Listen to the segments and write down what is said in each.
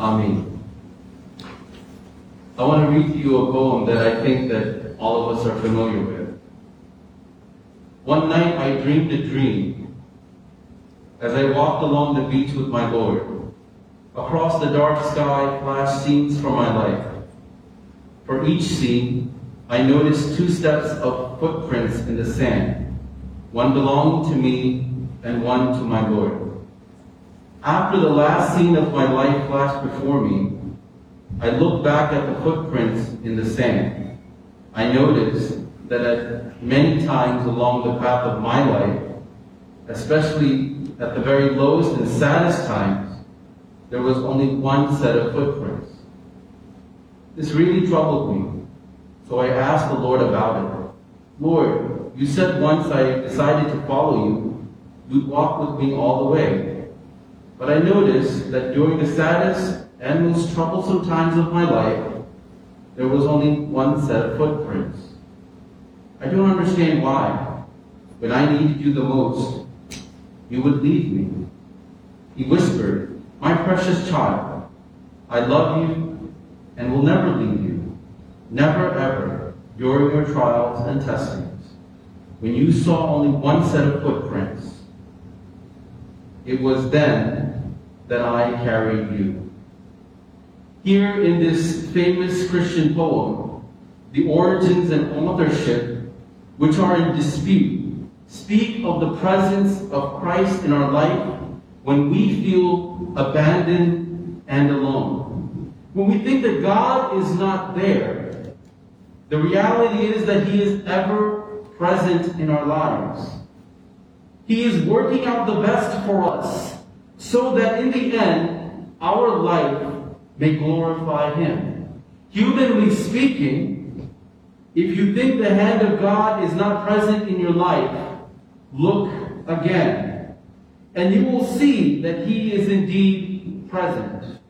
Amen. I want to read to you a poem that I think that all of us are familiar with. One night I dreamed a dream as I walked along the beach with my Lord. Across the dark sky flashed scenes from my life. For each scene, I noticed two steps of footprints in the sand, one belonged to me and one to my Lord. After the last scene of my life flashed before me, I looked back at the footprints in the sand. I noticed that at many times along the path of my life, especially at the very lowest and saddest times, there was only one set of footprints. This really troubled me, so I asked the Lord about it. Lord, you said once I decided to follow you, you'd walk with me all the way. But I noticed that during the saddest and most troublesome times of my life, there was only one set of footprints. I don't understand why. When I needed you the most, you would leave me. He whispered, My precious child, I love you and will never leave you. Never ever during your trials and testings. When you saw only one set of footprints, it was then that I carry you. Here in this famous Christian poem, the origins and authorship, which are in dispute, speak of the presence of Christ in our life when we feel abandoned and alone. When we think that God is not there, the reality is that He is ever present in our lives. He is working out the best for us so that in the end, our life may glorify Him. Humanly speaking, if you think the hand of God is not present in your life, look again. And you will see that He is indeed present.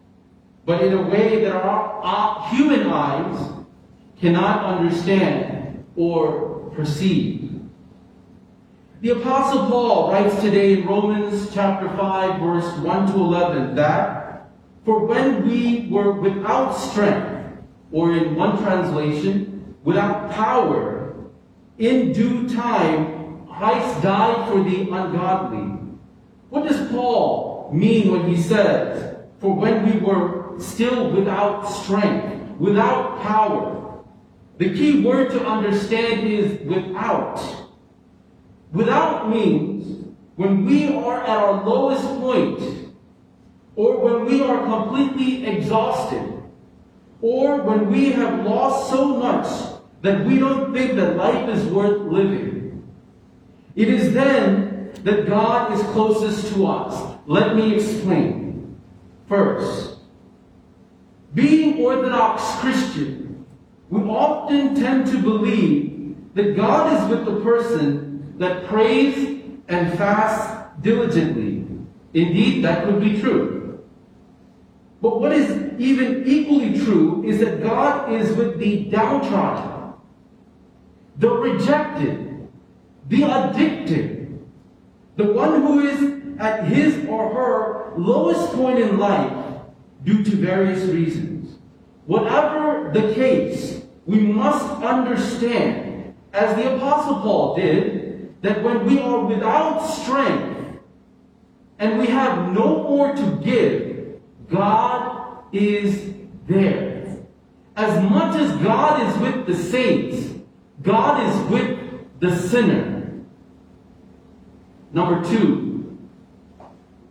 But in a way that our, our human eyes cannot understand or perceive. The Apostle Paul writes today in Romans chapter 5, verse 1 to 11, that for when we were without strength, or in one translation, without power, in due time Christ died for the ungodly. What does Paul mean when he says, for when we were still without strength, without power? The key word to understand is without. Without means when we are at our lowest point, or when we are completely exhausted, or when we have lost so much that we don't think that life is worth living. It is then that God is closest to us. Let me explain. First, being Orthodox Christian, we often tend to believe that God is with the person that prays and fasts diligently. Indeed, that could be true. But what is even equally true is that God is with the downtrodden, the rejected, the addicted, the one who is at his or her lowest point in life due to various reasons. Whatever the case, we must understand, as the Apostle Paul did, that when we are without strength and we have no more to give, God is there. As much as God is with the saints, God is with the sinner. Number two,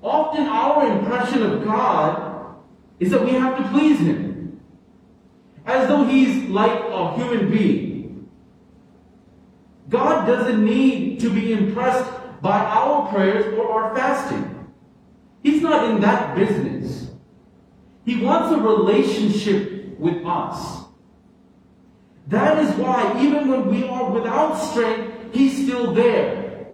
often our impression of God is that we have to please Him, as though He's like a human being. God doesn't need to be impressed by our prayers or our fasting. He's not in that business. He wants a relationship with us. That is why, even when we are without strength, He's still there.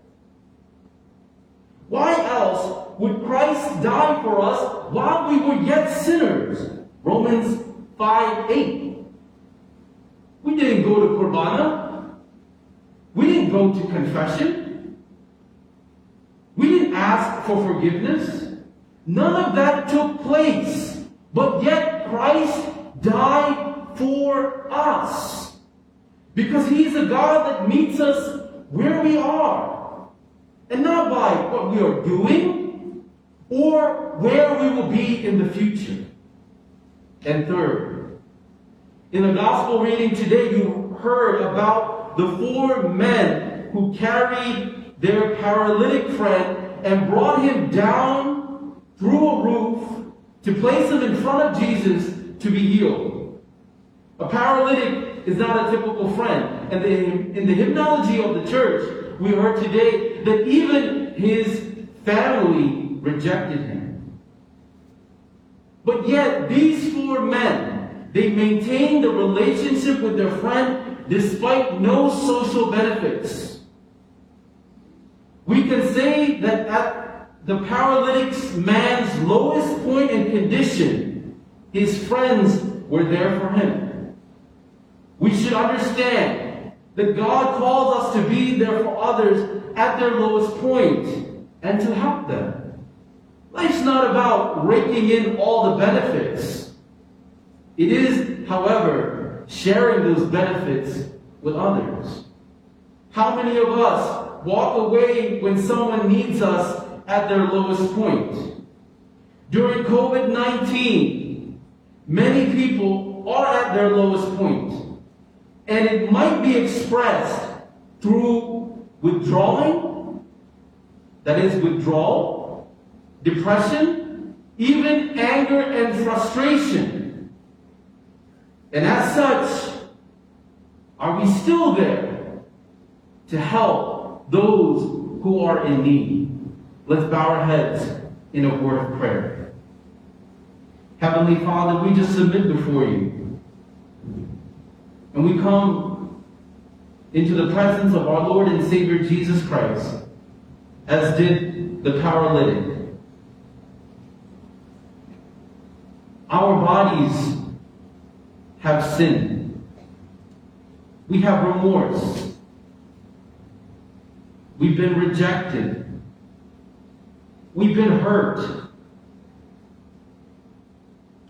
Why else would Christ die for us while we were yet sinners? Romans 5 8. We didn't go to Qurbana. Go to confession. We didn't ask for forgiveness? None of that took place. But yet Christ died for us. Because he's a God that meets us where we are. And not by what we are doing or where we will be in the future. And third, in the gospel reading today, you heard about the four men who carried their paralytic friend and brought him down through a roof to place him in front of Jesus to be healed. A paralytic is not a typical friend. And in the hymnology of the church, we heard today that even his family rejected him. But yet, these four men, they maintained a relationship with their friend despite no social benefits. We can say that at the paralytic man's lowest point in condition, his friends were there for him. We should understand that God calls us to be there for others at their lowest point and to help them. Life's not about raking in all the benefits. It is, however, sharing those benefits with others. How many of us walk away when someone needs us at their lowest point? During COVID 19, many people are at their lowest point, and it might be expressed through withdrawing, that is, withdrawal, depression, even anger and frustration. And as such, are we still there to help those who are in need? Let's bow our heads in a word of prayer. Heavenly Father, we just submit before you. And we come into the presence of our Lord and Savior Jesus Christ, as did the paralytic. Our bodies have sinned. We have remorse. We've been rejected. We've been hurt.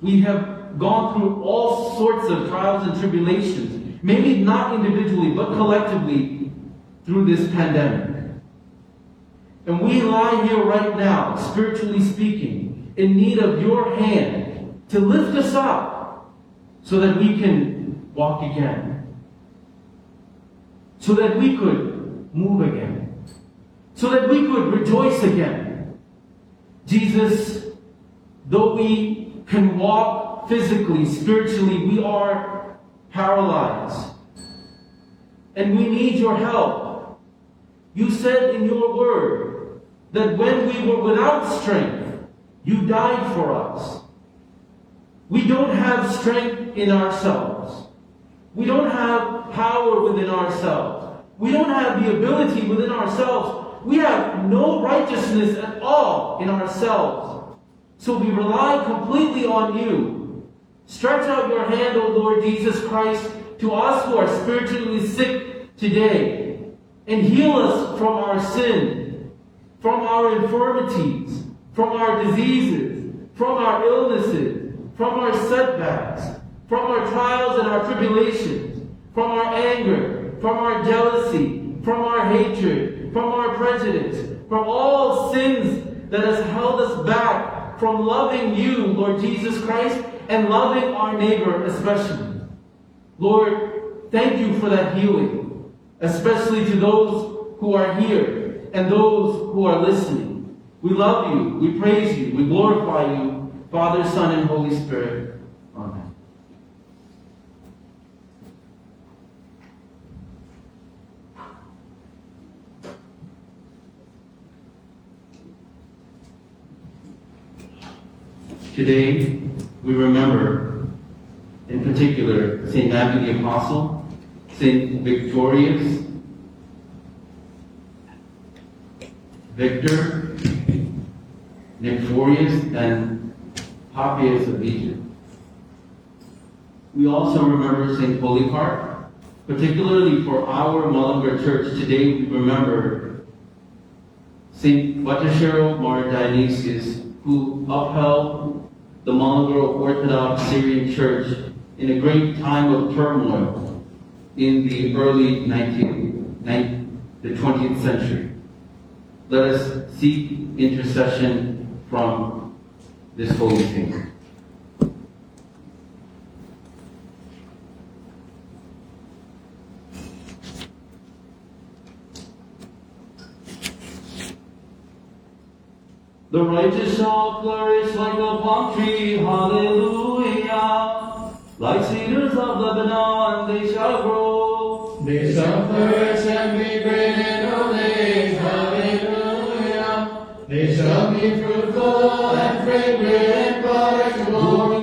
We have gone through all sorts of trials and tribulations, maybe not individually, but collectively through this pandemic. And we lie here right now, spiritually speaking, in need of your hand to lift us up so that we can walk again so that we could move again, so that we could rejoice again. Jesus, though we can walk physically, spiritually, we are paralyzed. And we need your help. You said in your word that when we were without strength, you died for us. We don't have strength in ourselves. We don't have power within ourselves. We don't have the ability within ourselves. We have no righteousness at all in ourselves. So we rely completely on you. Stretch out your hand, O Lord Jesus Christ, to us who are spiritually sick today, and heal us from our sin, from our infirmities, from our diseases, from our illnesses, from our setbacks, from our trials and our tribulations, from our anger, from our jealousy, from our hatred, from our prejudice, from all sins that has held us back from loving you, Lord Jesus Christ, and loving our neighbor especially. Lord, thank you for that healing, especially to those who are here and those who are listening. We love you, we praise you, we glorify you, Father, Son, and Holy Spirit. Today, we remember, in particular, St. Matthew the Apostle, St. Victorious, Victor, Nictorius, and Papias of Egypt. We also remember St. Polycarp, particularly for our Mullingar Church. Today we remember Saint Vattasseril Mar Dionysius, who upheld the Malankara Orthodox Syrian Church in a great time of turmoil in the early 19th, nine- the 20th century. Let us seek intercession from this holy saint. The righteous shall flourish like a palm tree, hallelujah. Like cedars of Lebanon, they shall grow. They shall flourish and be great in old age. Hallelujah. They shall be fruitful and fragrant